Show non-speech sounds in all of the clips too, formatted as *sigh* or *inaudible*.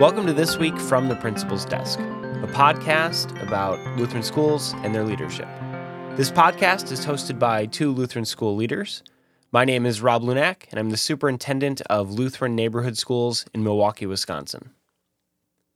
Welcome to This Week from the Principal's Desk, a podcast about Lutheran schools and their leadership. This podcast is hosted by two Lutheran school leaders. My name is Rob Lunak, and I'm the superintendent of Lutheran neighborhood schools in Milwaukee, Wisconsin.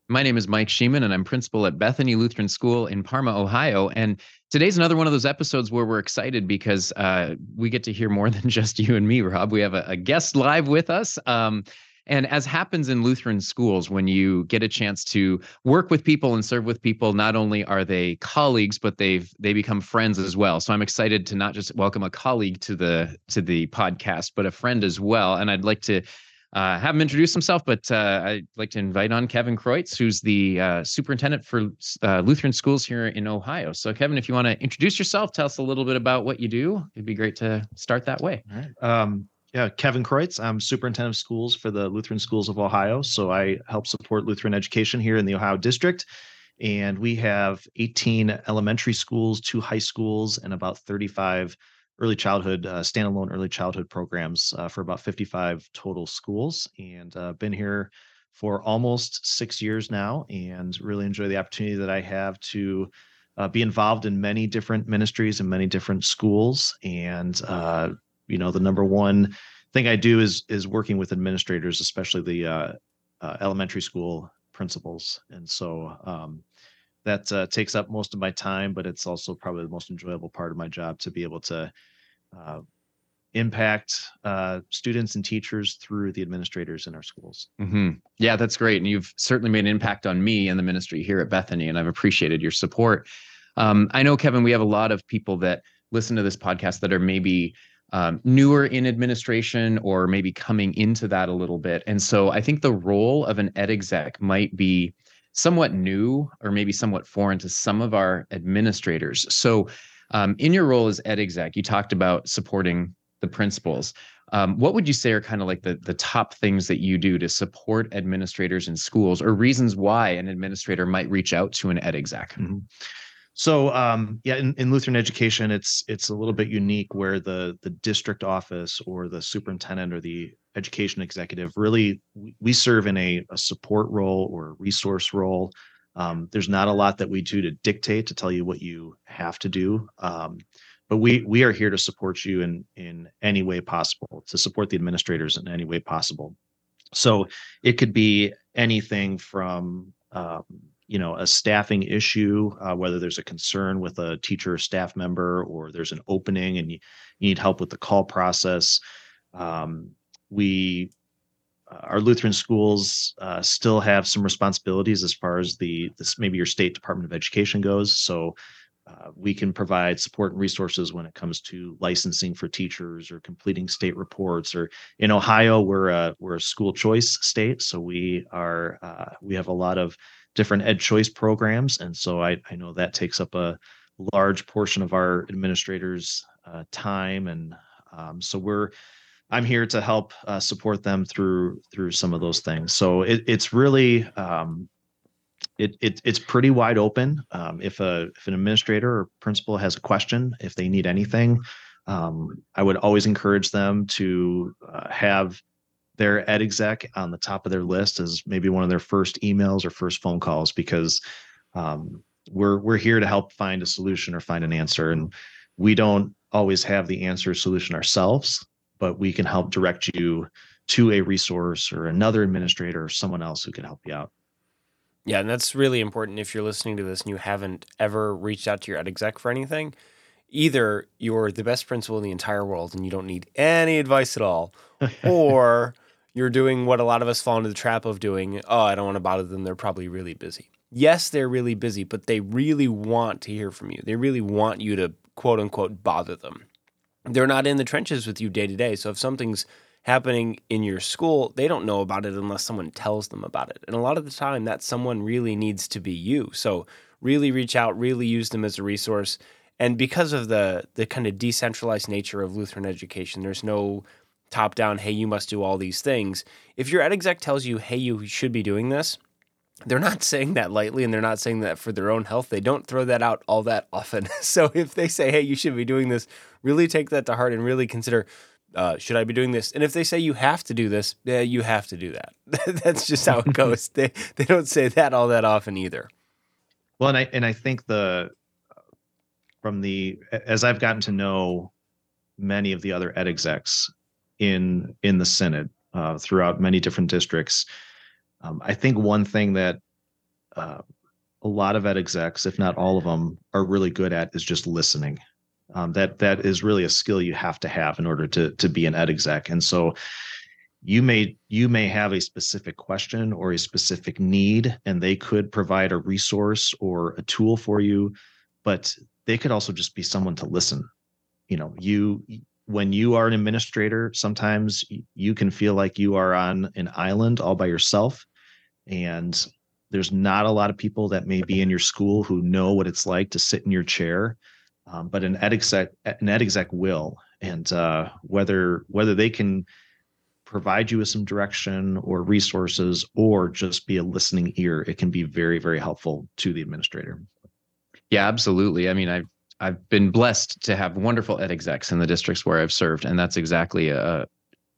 My name is Mike Sheeman, and I'm principal at Bethany Lutheran School in Parma, Ohio. And today's another one of those episodes where we're excited because uh, we get to hear more *laughs* than just you and me, Rob. We have a, a guest live with us. Um, and as happens in Lutheran schools, when you get a chance to work with people and serve with people, not only are they colleagues, but they've they become friends as well. So I'm excited to not just welcome a colleague to the to the podcast, but a friend as well. And I'd like to uh, have him introduce himself, but uh, I'd like to invite on Kevin Creutz, who's the uh, superintendent for uh, Lutheran schools here in Ohio. So, Kevin, if you want to introduce yourself, tell us a little bit about what you do. It'd be great to start that way. Right. Um, yeah, Kevin Creutz. I'm superintendent of schools for the Lutheran Schools of Ohio. So I help support Lutheran education here in the Ohio district. And we have 18 elementary schools, two high schools, and about 35 early childhood, uh, standalone early childhood programs uh, for about 55 total schools. And uh, been here for almost six years now and really enjoy the opportunity that I have to uh, be involved in many different ministries and many different schools and uh, you know the number one thing I do is is working with administrators, especially the uh, uh, elementary school principals, and so um, that uh, takes up most of my time. But it's also probably the most enjoyable part of my job to be able to uh, impact uh, students and teachers through the administrators in our schools. Mm-hmm. Yeah, that's great, and you've certainly made an impact on me and the ministry here at Bethany, and I've appreciated your support. Um, I know, Kevin, we have a lot of people that listen to this podcast that are maybe um, newer in administration or maybe coming into that a little bit. And so I think the role of an ed exec might be somewhat new or maybe somewhat foreign to some of our administrators. So um, in your role as ed exec, you talked about supporting the principals. Um, what would you say are kind of like the, the top things that you do to support administrators in schools or reasons why an administrator might reach out to an ed exec? Mm-hmm. So um, yeah, in, in Lutheran education, it's it's a little bit unique where the the district office or the superintendent or the education executive really we serve in a, a support role or resource role. Um, there's not a lot that we do to dictate to tell you what you have to do, um, but we we are here to support you in in any way possible to support the administrators in any way possible. So it could be anything from um, you know a staffing issue uh, whether there's a concern with a teacher or staff member or there's an opening and you, you need help with the call process um, we our lutheran schools uh, still have some responsibilities as far as the this maybe your state department of education goes. So uh, we can provide support and resources when it comes to licensing for teachers or completing state reports or in ohio we're a we're a school choice state. So we are uh, we have a lot of different ed choice programs. And so I, I know that takes up a large portion of our administrators' uh, time. And um, so we're, I'm here to help uh, support them through through some of those things. So it, it's really um, it, it it's pretty wide open. Um, if a if an administrator or principal has a question, if they need anything, um, I would always encourage them to uh, have their ed exec on the top of their list as maybe one of their first emails or first phone calls because um, we're we're here to help find a solution or find an answer. And we don't always have the answer solution ourselves but we can help direct you to a resource or another administrator or someone else who can help you out. Yeah and that's really important if you're listening to this and you haven't ever reached out to your ed exec for anything. Either you're the best principal in the entire world and you don't need any advice at all *laughs* or you're doing what a lot of us fall into the trap of doing. Oh, I don't want to bother them. They're probably really busy. Yes, they're really busy, but they really want to hear from you. They really want you to quote unquote bother them. They're not in the trenches with you day to day. So if something's happening in your school, they don't know about it unless someone tells them about it. And a lot of the time, that someone really needs to be you. So really reach out, really use them as a resource. And because of the the kind of decentralized nature of Lutheran education, there's no top down, hey, you must do all these things. If your ed exec tells you, hey, you should be doing this, they're not *laughs* saying that lightly and they're not saying that for their own health. They don't throw that out all that often. *laughs* so if they say, hey, you should be doing this, really take that to heart and really consider uh, should I be doing this? And if they say you have to do this, yeah, you have to do that. *laughs* That's just how it goes. they they don't say that all that often either. Well, and I and I think the from the as I've gotten to know many of the other ed execs in in the Synod uh, throughout many different districts, um, I think one thing that uh, a lot of ed execs, if not all of them, are really good at is just listening. Um, that that is really a skill you have to have in order to to be an ed exec. And so you may you may have a specific question or a specific need, and they could provide a resource or a tool for you, but they could also just be someone to listen. You know, you when you are an administrator, sometimes you can feel like you are on an island all by yourself. And there's not a lot of people that may be in your school who know what it's like to sit in your chair. Um, but an ed exec an ed exec will. And uh, whether whether they can provide you with some direction or resources or just be a listening ear it can be very very helpful to the administrator. Yeah absolutely. I mean i've i've been blessed to have wonderful ed execs in the districts where i've served and that's exactly a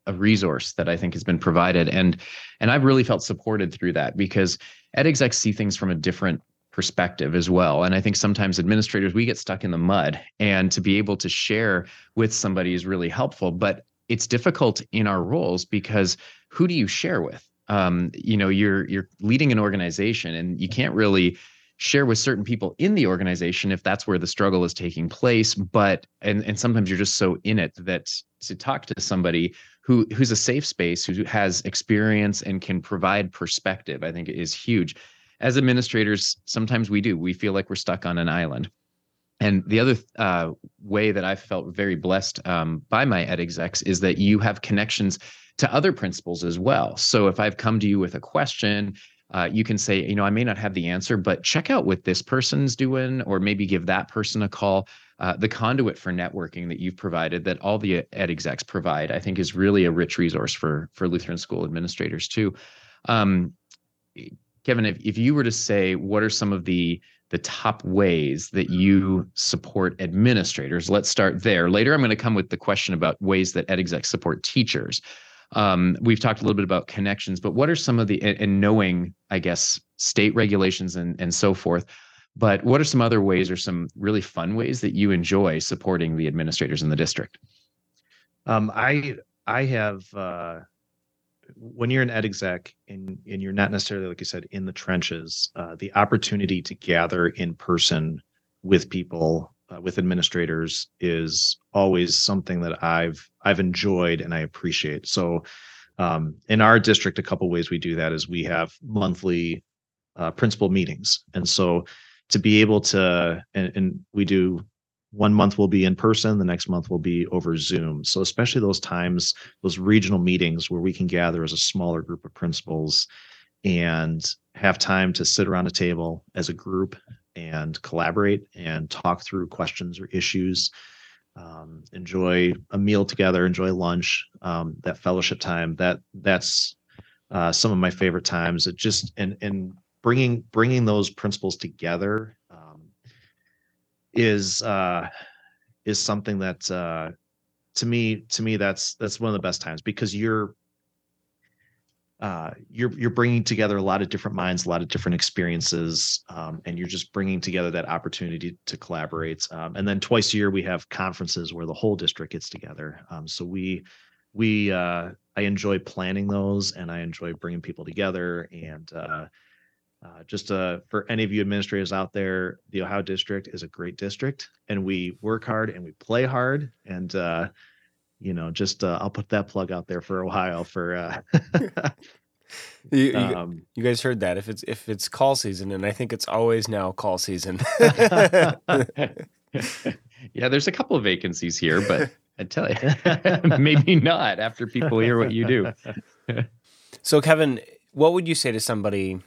a resource that i think has been provided and and i've really felt supported through that because ed execs see things from a different perspective as well. And I think sometimes administrators, we get stuck in the mud, and to be able to share with somebody is really helpful. But it's difficult in our roles because who do you share with? Um, you know, you're you're leading an organization, and you can't really share with certain people in the organization if that's where the struggle is taking place. But and and sometimes you're just so in it that to talk to somebody who who's a safe space, who has experience and can provide perspective, I think is huge as administrators, sometimes we do. We feel like we're stuck on an island. And the other uh, way that I felt very blessed um, by my ed execs is that you have connections to other principals as well. So if I've come to you with a question, uh, you can say, you know, I may not have the answer, but check out what this person's doing, or maybe give that person a call. Uh, the conduit for networking that you've provided, that all the ed execs provide, I think is really a rich resource for for Lutheran school administrators too. Um, Kevin, if, if you were to say what are some of the the top ways that you support administrators, let's start there. Later, I'm going to come with the question about ways that EdExec support teachers. Um, we've talked a little bit about connections, but what are some of the and knowing, I guess, state regulations and and so forth. But what are some other ways or some really fun ways that you enjoy supporting the administrators in the district? Um, I I have uh, when you're an ed exec and, and you're not necessarily like you said in the trenches uh, the opportunity to gather in person with people uh, with administrators is always something that i've i've enjoyed and i appreciate. So um, in our district a couple ways we do that is we have monthly uh, principal meetings. And so to be able to and, and we do one month will be in person the next month will be over zoom. So especially those times those regional meetings where we can gather as a smaller group of principals and have time to sit around a table as a group and collaborate and talk through questions or issues. Um, enjoy a meal together enjoy lunch um, that fellowship time. That that's uh, some of my favorite times. It just and and bringing bringing those principals together is uh is something that uh to me to me that's that's one of the best times because you're uh, you're you're bringing together a lot of different minds, a lot of different experiences, um, and you're just bringing together that opportunity to collaborate. Um, and then twice a year we have conferences where the whole district gets together. Um, so we we uh, I enjoy planning those, and I enjoy bringing people together and uh, uh, just uh, for any of you administrators out there, the Ohio district is a great district, and we work hard and we play hard. And uh, you know, just uh, I'll put that plug out there for Ohio for. Uh, *laughs* *laughs* you, you, um, you, guys heard that? If it's if it's call season, and I think it's always now call season. *laughs* yeah, there's a couple of vacancies here, but I tell you, maybe not after people hear what you do. so, Kevin, what would you say to somebody?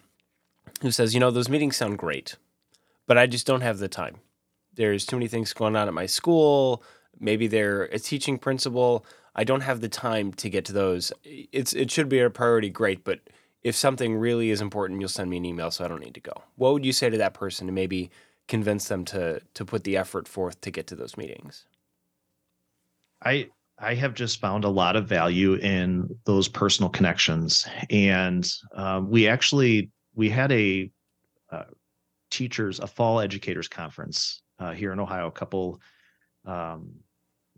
who says, you know, those meetings sound great, but I just don't have the time. There's too many things going on at my school. Maybe they're a teaching principal. I don't have the time to get to those. It's it should be a priority, great, but if something really is important, you'll send me an email so I don't need to go. What would you say to that person to maybe convince them to to put the effort forth to get to those meetings? I I have just found a lot of value in those personal connections, and um, we actually we had a uh, teachers a fall educators conference uh, here in Ohio a couple um,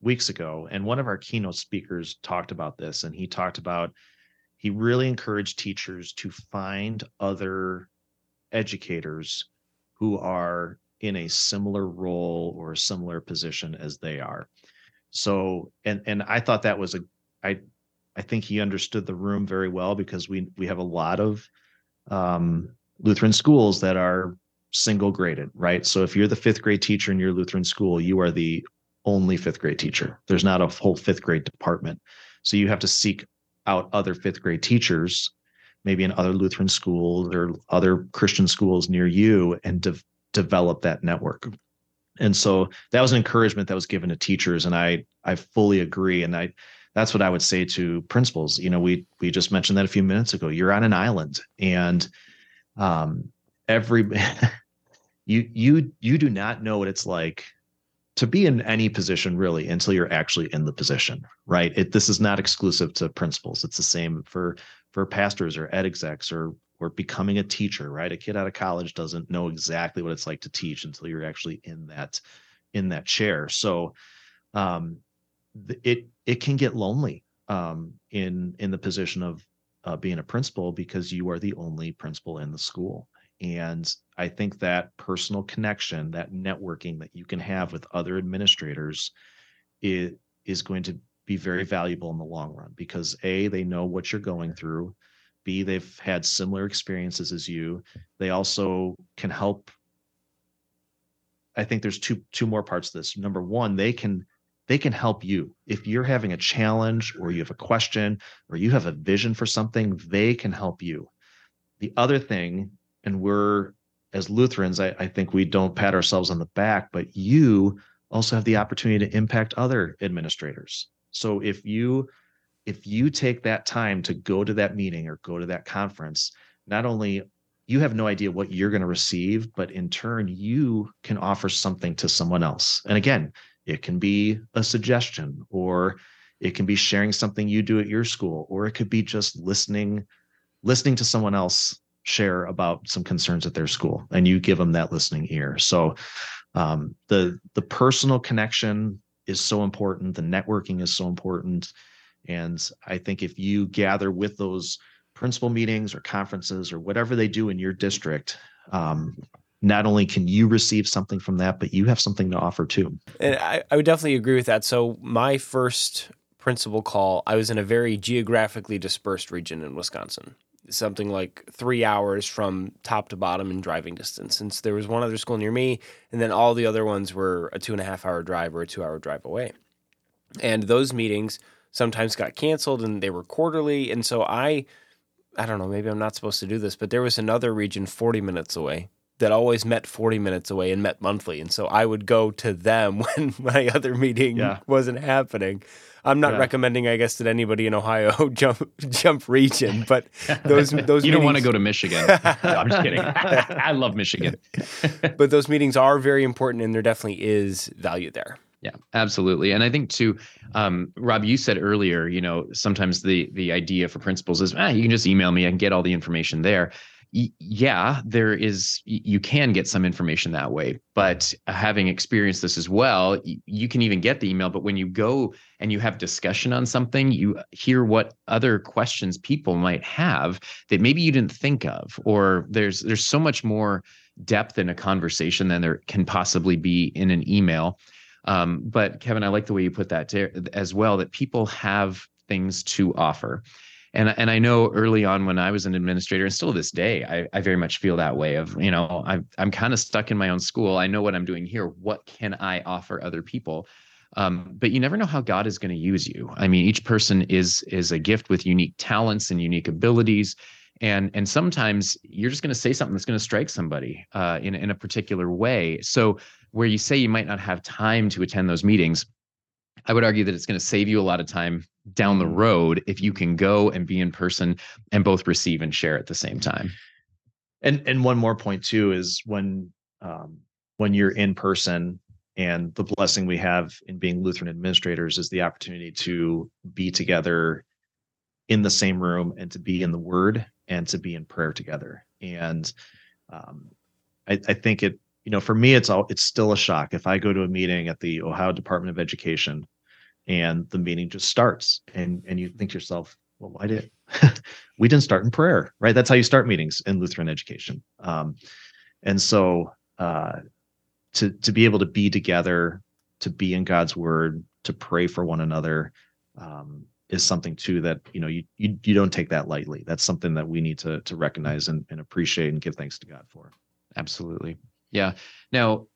weeks ago, and one of our keynote speakers talked about this, and he talked about he really encouraged teachers to find other educators who are in a similar role or a similar position as they are. So, and and I thought that was a I I think he understood the room very well because we we have a lot of um, Lutheran schools that are single graded, right? So if you're the fifth grade teacher in your Lutheran school, you are the only fifth grade teacher. There's not a whole fifth grade department. So you have to seek out other fifth grade teachers, maybe in other Lutheran schools or other Christian schools near you, and de- develop that network. And so that was an encouragement that was given to teachers, and I I fully agree. And I that's what I would say to principals. You know, we we just mentioned that a few minutes ago. You're on an island, and um, every *laughs* you you you do not know what it's like to be in any position really until you're actually in the position right? It this is not exclusive to principals. It's the same for for pastors or ed execs or or becoming a teacher right? A kid out of college doesn't know exactly what it's like to teach until you're actually in that in that chair. So um it it can get lonely um in in the position of uh, being a principal because you are the only principal in the school and I think that personal connection, that networking that you can have with other administrators is, is going to be very valuable in the long run because A, they know what you're going through. B, they've had similar experiences as you. They also can help. I think there's two two more parts to this. Number one, they can they can help you if you're having a challenge or you have a question or you have a vision for something they can help you the other thing and we're as Lutherans, I, I think we don't pat ourselves on the back, but you also have the opportunity to impact other administrators. So if you if you take that time to go to that meeting or go to that conference, not only you have no idea what you're going to receive, but in turn you can offer something to someone else. And again, it can be a suggestion or it can be sharing something you do at your school or it could be just listening listening to someone else share about some concerns at their school and you give them that listening ear. So um, the the personal connection is so important the networking is so important and i think if you gather with those principal meetings or conferences or whatever they do in your district um, not only can you receive something from that but you have something to offer too. And I, I would definitely agree with that. So my first principal call i was in a very geographically dispersed region in wisconsin something like three hours from top to bottom in driving distance. Since there was one other school near me, and then all the other ones were a two and a half hour drive or a two hour drive away. And those meetings sometimes got canceled and they were quarterly. And so I, I don't know, maybe I'm not supposed to do this, but there was another region 40 minutes away that always met 40 minutes away and met monthly. And so I would go to them *laughs* when my other meeting yeah. wasn't happening. I'm not yeah. recommending, I guess, that anybody in Ohio *laughs* jump jump region, but *laughs* those those you meetings... don't want to go to Michigan. no, I'm just kidding. I love Michigan, but those meetings are very important, and there definitely is value there. Yeah, absolutely. And I think too, um, Rob, you said earlier, you know, sometimes the the idea for principals is, ah, you can just email me, can get all the information there yeah, there is, you can get some information that way. But having experienced this as well, you can even get the email. But when you go and you have discussion on something, you hear what other questions people might have that maybe you didn't think of, or there's there's so much more depth in a conversation than there can possibly be in an email. Um, but Kevin, I like the way you put that as well. That people have things to offer and and I know early on when I was an administrator, and still this day, I, I very much feel that way. Of you know, I'm I'm kind of stuck in my own school. I know what I'm doing here. What can I offer other people? Um, but you never know how God is going to use you. I mean, each person is is a gift with unique talents and unique abilities, and and sometimes you're just going to say something that's going to strike somebody uh, in in a particular way. So where you say you might not have time to attend those meetings, I would argue that it's going to save you a lot of time down the road if you can go and be in person and both receive and share at the same time. And and one more point too is when um, when you're in person, and the blessing we have in being Lutheran administrators is the opportunity to be together in the same room and to be in the Word and to be in prayer together. And um, I, I think it, you know, for me, it's all it's still a shock if I go to a meeting at the Ohio Department of Education and the meeting just starts. And and you think to yourself well why did *laughs* we didn't start in prayer right? That's how you start meetings in lutheran education. Um, and so uh, to to be able to be together to be in god's word to pray for one another um, is something too that you know you, you you don't take that lightly. That's something that we need to to recognize and, and appreciate and give thanks to god for. Absolutely. Yeah. Now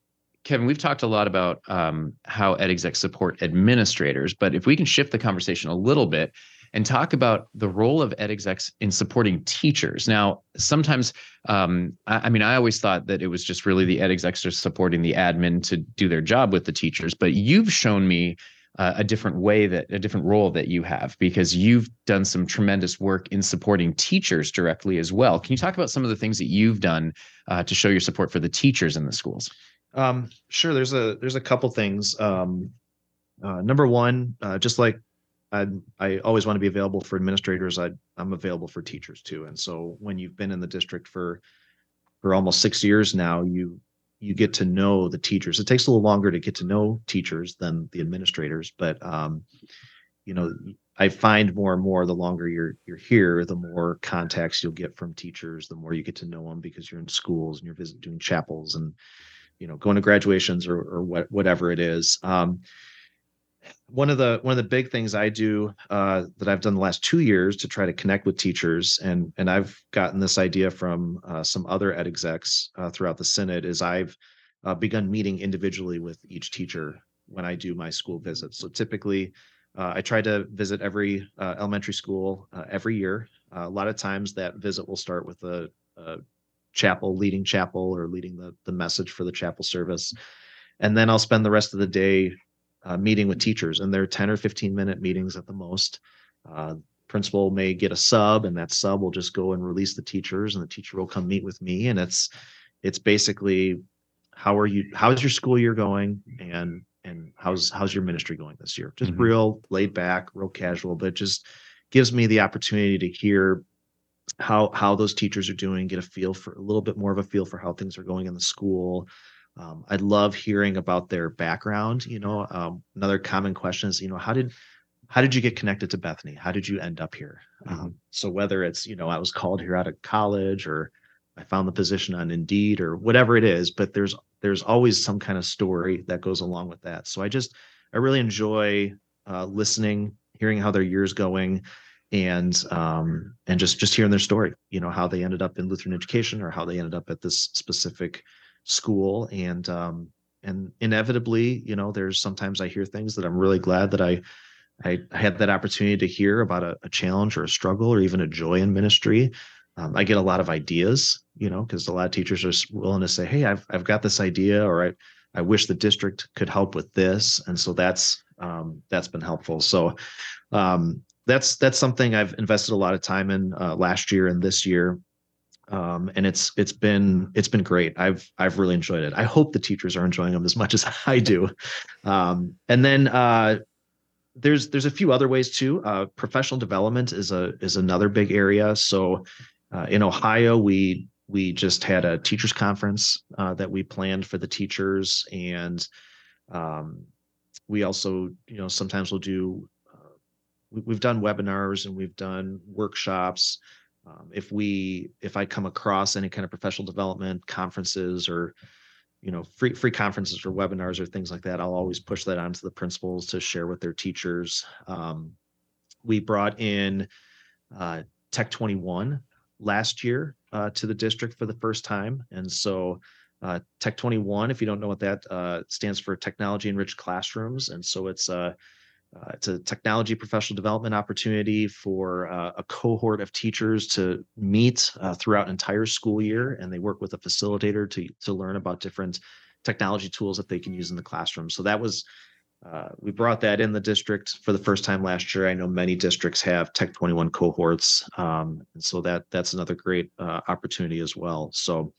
Kevin, we've talked a lot about um, how EdExec support administrators, but if we can shift the conversation a little bit and talk about the role of EdExecs in supporting teachers. Now, sometimes, um, I, I, mean, I always thought that it was just really the EdExecs are supporting the admin to do their job with the teachers, but you've shown me uh, a different way that a different role that you have because you've done some tremendous work in supporting teachers directly as well. Can you talk about some of the things that you've done uh, to show your support for the teachers in the schools? Um, sure. There's a there's a couple things. Um, uh, number one, uh, just like I I always want to be available for administrators, I I'm available for teachers too. And so when you've been in the district for for almost six years now, you you get to know the teachers. It takes a little longer to get to know teachers than the administrators, but um, you know, I find more and more the longer you're you're here, the more contacts you'll get from teachers, the more you get to know them because you're in schools and you're visiting doing chapels and you know going to graduations or, or what, whatever it is. Um, one of the one of the big things i do uh, that i've done the last two years to try to connect with teachers and and i've gotten this idea from uh, some other ed execs uh, throughout the synod is i've uh, begun meeting individually with each teacher when i do my school visits. So typically uh, i try to visit every uh, elementary school every year. A lot of times that visit will start with a, a chapel, leading chapel or leading the, the message for the chapel service. And then I'll spend the rest of the day uh, meeting with teachers, and they're 10 or 15 minute meetings at the most. Uh, principal may get a sub, and that sub will just go and release the teachers, and the teacher will come meet with me. And it's it's basically how are you how's your school year going and and how's how's your ministry going this year just mm-hmm. real laid back real casual but just gives me the opportunity to hear how how those teachers are doing, get a feel for a little bit more of a feel for how things are going in the school. Um, I love hearing about their background. You know, um, another common question is, you know, how did how did you get connected to Bethany? How did you end up here? Mm-hmm. Um, so whether it's you know I was called here out of college or I found the position on Indeed or whatever it is, but there's there's always some kind of story that goes along with that. So I just I really enjoy uh, listening, hearing how their year's going and um, and just just hearing their story you know how they ended up in lutheran education or how they ended up at this specific school. And um, and inevitably you know there's sometimes i hear things that i'm really glad that i i had that opportunity to hear about a, a challenge or a struggle or even a joy in ministry. Um, i get a lot of ideas you know because a lot of teachers are willing to say hey i've, I've got this idea or i i wish the district could help with this. And so that's um, that's been helpful. So um, that's that's something I've invested a lot of time in uh, last year and this year. Um, and it's it's been it's been great. I've I've really enjoyed it. I hope the teachers are enjoying them as much as *laughs* I do. Um, and then uh, there's there's a few other ways too. Uh, professional development is a is another big area. So uh, in Ohio, we we just had a teachers conference uh, that we planned for the teachers, and um, we also you know sometimes we'll do we've done webinars and we've done workshops. Um, if we if I come across any kind of professional development conferences or you know free free conferences or webinars or things like that, I'll always push that onto the principals to share with their teachers. Um, we brought in uh, Tech 21 last year uh, to the district for the first time, and so. Uh, Tech 21, if you don't know what that uh, stands for, technology enriched classrooms, and so it's a uh, it's a technology professional development opportunity for uh, a cohort of teachers to meet uh, throughout an entire school year, and they work with a facilitator to to learn about different technology tools that they can use in the classroom. So that was uh, we brought that in the district for the first time last year. I know many districts have Tech 21 cohorts, um, and so that that's another great uh, opportunity as well. So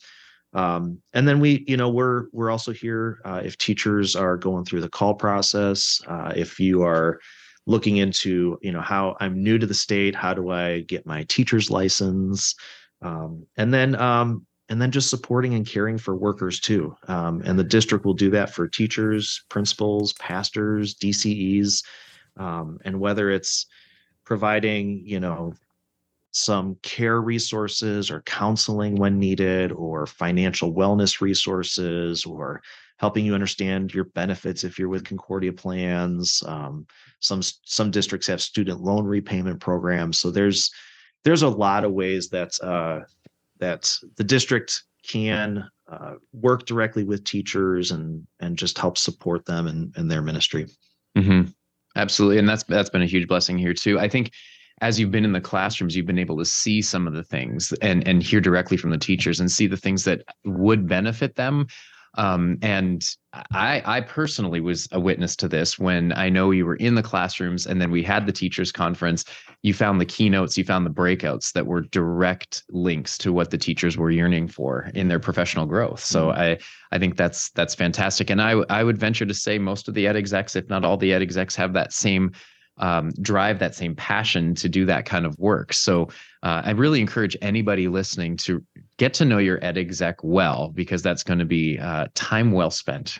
Um, and then we, you know, we're we're also here uh, if teachers are going through the call process. Uh, if you are looking into, you know, how I'm new to the state, how do I get my teacher's license? Um, and then um, and then just supporting and caring for workers too. Um, and the district will do that for teachers, principals, pastors, DCEs, um, and whether it's providing, you know, some care resources or counseling when needed, or financial wellness resources, or helping you understand your benefits if you're with Concordia plans. Um, some some districts have student loan repayment programs, so there's there's a lot of ways that uh, that the district can uh, work directly with teachers and and just help support them and in their ministry. Mm-hmm. Absolutely, and that's that's been a huge blessing here too. I think as you've been in the classrooms, you've been able to see some of the things and and hear directly from the teachers and see the things that would benefit them. Um, and I, I personally was a witness to this when I know you were in the classrooms and then we had the teachers conference. You found the keynotes, you found the breakouts that were direct links to what the teachers were yearning for in their professional growth. So mm-hmm. I, I think that's that's fantastic. And I, I would venture to say most of the ed execs, if not all the ed execs, have that same um, drive that same passion to do that kind of work. So uh, I really encourage anybody listening to get to know your ed exec well because that's going to be uh, time well spent.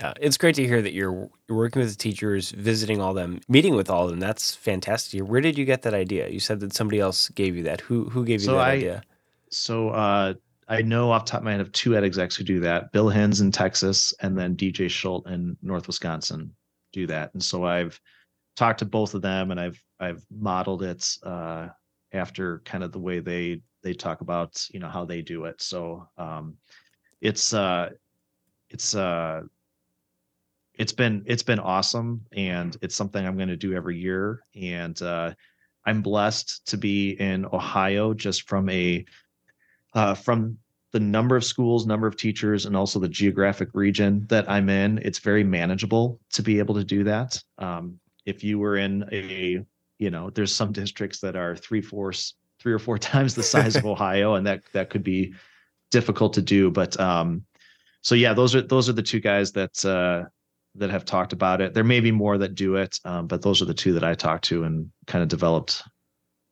Yeah, it's great to hear that you're, you're working with the teachers, visiting all them, meeting with all of them. That's fantastic. Where did you get that idea? You said that somebody else gave you that. Who who gave you so that I, idea? So uh, I know off top of my head of two ed execs who do that. Bill Hens in Texas, and then DJ Schultz in North Wisconsin do that. And so I've talked to both of them and I've I've modeled it uh, after kind of the way they they talk about you know how they do it. So um, it's uh, it's uh, it's been it's been awesome and it's something I'm going to do every year and uh, I'm blessed to be in Ohio just from a uh, from the number of schools, number of teachers, and also the geographic region that I'm in. It's very manageable to be able to do that. Um, if you were in a you know there's some districts that are three fourths three or four *laughs* times the size of *laughs* ohio and that that could be difficult to do but um so yeah those are those are the two guys that uh that have talked about it. There may be more that do it um, but those are the two that i talked to and kind of developed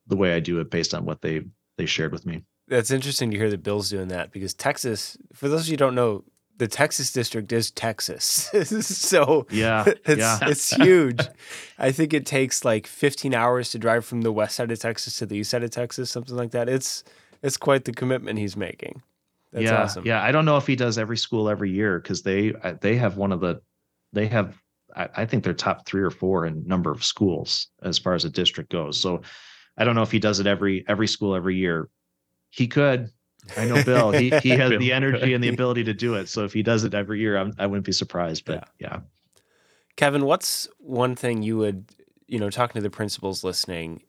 the way i do it based on what they they shared with me. That's interesting to hear that bill's doing that because texas for those of you who don't know the Texas district is Texas. *laughs* so yeah, *laughs* it's, yeah. it's huge. I think it takes like 15 hours to drive from the west side of Texas to the east side of Texas, something like that. It's it's quite the commitment he's making. That's yeah, awesome. Yeah, I don't know if he does every school every year because they uh, they have one of the they have I, I think they're top three or four in number of schools as far as a district goes. So I don't know if he does it every every school every year. He could, I know Bill. He he *laughs* has Bill. the energy and the *laughs* ability to do it. So if he does it every year, I'm, I would not be surprised. But yeah. yeah. Kevin, what's one thing you would, you know, talking to the principals listening,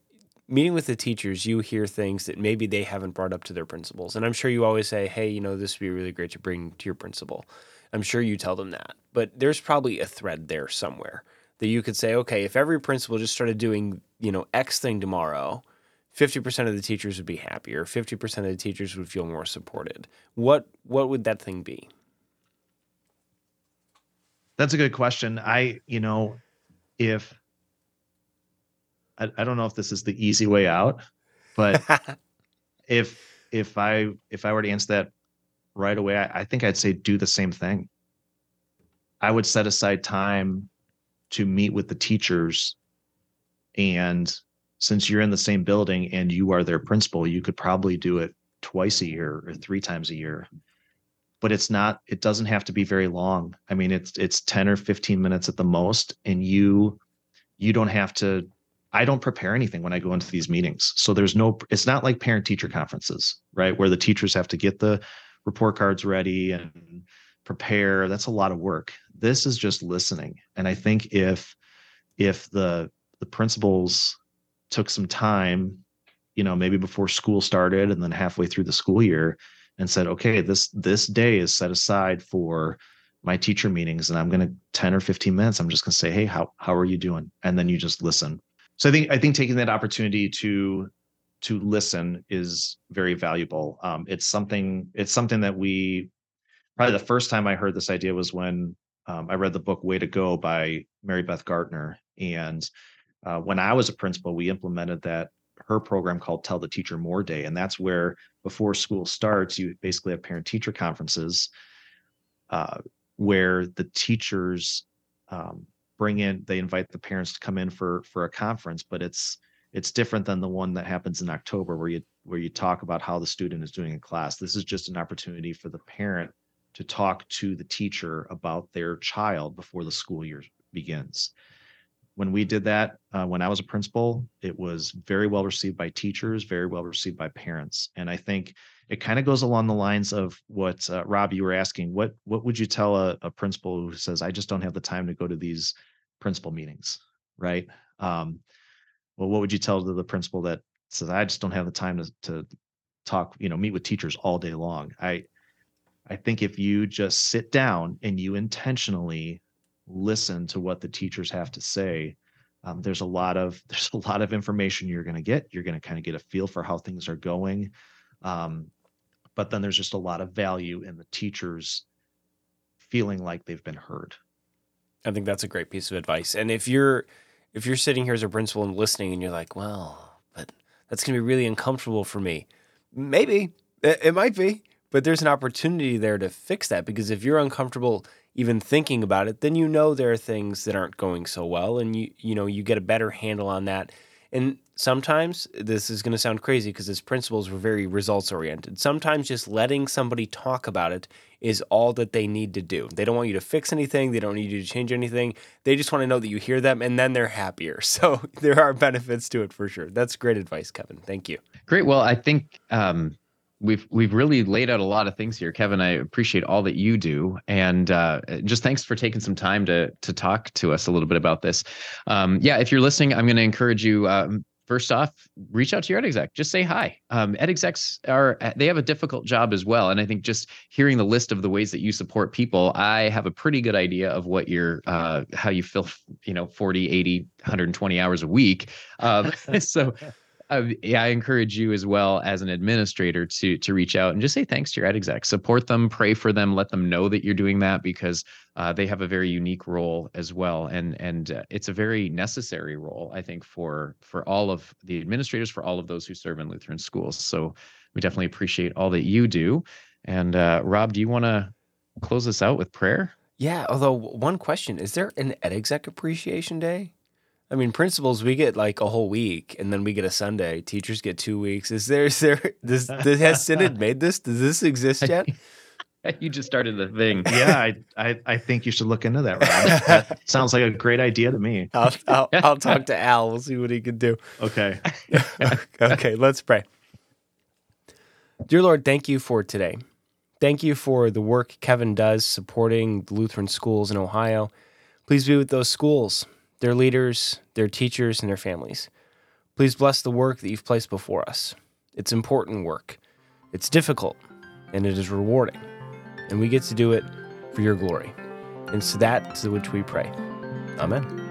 meeting with the teachers, you hear things that maybe they haven't brought up to their principals. And I'm sure you always say, hey, you know, this would be really great to bring to your principal. I'm sure you tell them that. But there's probably a thread there somewhere that you could say, okay, if every principal just started doing, you know, X thing tomorrow, 50% of the teachers would be happier. 50% of the teachers would feel more supported. What what would that thing be? That's a good question. I you know if I, I don't know if this is the easy way out but *laughs* if if i if i were to answer that right away I, I think i'd say do the same thing. I would set aside time to meet with the teachers and since you're in the same building and you are their principal, you could probably do it twice a year or three times a year. But it's not, it doesn't have to be very long. I mean, it's it's 10 or 15 minutes at the most. And you you don't have to I don't prepare anything when I go into these meetings. So there's no it's not like parent teacher conferences, right? Where the teachers have to get the report cards ready and prepare. That's a lot of work. This is just listening. And I think if if the the principals took some time, you know, maybe before school started and then halfway through the school year and said, okay, this this day is set aside for my teacher meetings and I'm going to 10 or 15 minutes I'm just going to say, "Hey, how how are you doing?" and then you just listen. So I think I think taking that opportunity to to listen is very valuable. Um, it's something it's something that we probably the first time I heard this idea was when um, I read the book Way to Go by Mary Beth Gartner. And uh, when I was a principal, we implemented that her program called Tell the Teacher More Day. And that's where before school starts, you basically have parent teacher conferences uh, where the teachers um, bring in, they invite the parents to come in for for a conference, but it's it's different than the one that happens in October where you where you talk about how the student is doing in class. This is just an opportunity for the parent to talk to the teacher about their child before the school year begins. When we did that, uh, when I was a principal, it was very well received by teachers, very well received by parents, and I think it kind of goes along the lines of what uh, Rob you were asking. What what would you tell a, a, principal who says, "I just don't have the time to go to these principal meetings," right? Um, well, what would you tell to the principal that says, "I just don't have the time to to talk, you know, meet with teachers all day long"? I I think if you just sit down and you intentionally listen to what the teachers have to say, um, there's a lot of *laughs* there's a lot of information you're going to get. You're going to kind of get a feel for how things are going, um, but then there's just a lot of value in the teachers feeling like they've been heard. I think that's a great piece of advice. And if you're if you're sitting here as a principal and listening, and you're like, well, but that's going to be really uncomfortable for me. Maybe it, it might be but there's an opportunity there to fix that because if you're uncomfortable even thinking about it, then you know there are things that aren't going so well and you you know you get a better handle on that. And sometimes this is going to sound crazy because as principals we're very results oriented. Sometimes just letting somebody talk about it is all that they need to do. They don't want you to fix anything, they don't need you to change anything. They just want to know that you hear them and then they're happier. *laughs* So there are benefits to it for sure. That's great advice, Kevin. Thank you. Great. Well, I think um we've we've really laid out a lot of things here. Kevin i appreciate all that you do. And uh, just thanks for taking some time to to talk to us a little bit about this. Um, yeah if you're listening i'm going to encourage you um, first off reach out to your ed exec. Just say hi. Um, ed execs are they have a difficult job as well. And i think just hearing the list of the ways that you support people i have a pretty good idea of what your uh, how you fill you know 40 80 120 hours a week. Um, *laughs* so yeah, I encourage you as well as an administrator to to reach out and just say thanks to your ed exec, support them, pray for them, let them know that you're doing that because uh, they have a very unique role as well, and and uh, it's a very necessary role, I think, for for all of the administrators, for all of those who serve in Lutheran schools. So we definitely appreciate all that you do. And uh, Rob, do you want to close us out with prayer? Yeah. Although one question: Is there an ed exec appreciation day? I mean, principals we get like a whole week, and then we get a Sunday. Teachers get two weeks. Is there? Is there? Does, does has Synod *laughs* made this? Does this exist yet? *laughs* you just started the thing. *laughs* Yeah, I, I, I think you should look into that. that sounds like a great idea to me. I'll, I'll, I'll talk to Al. We'll see what he can do. Okay. okay. Let's pray. Dear Lord, thank you for today. Thank you for the work Kevin does supporting the Lutheran schools in Ohio. Please be with those schools their leaders, their teachers, and their families. Please bless the work that you've placed before us. It's important work, it's difficult, and it is rewarding. And we get to do it for your glory. And so that to which we pray. Amen.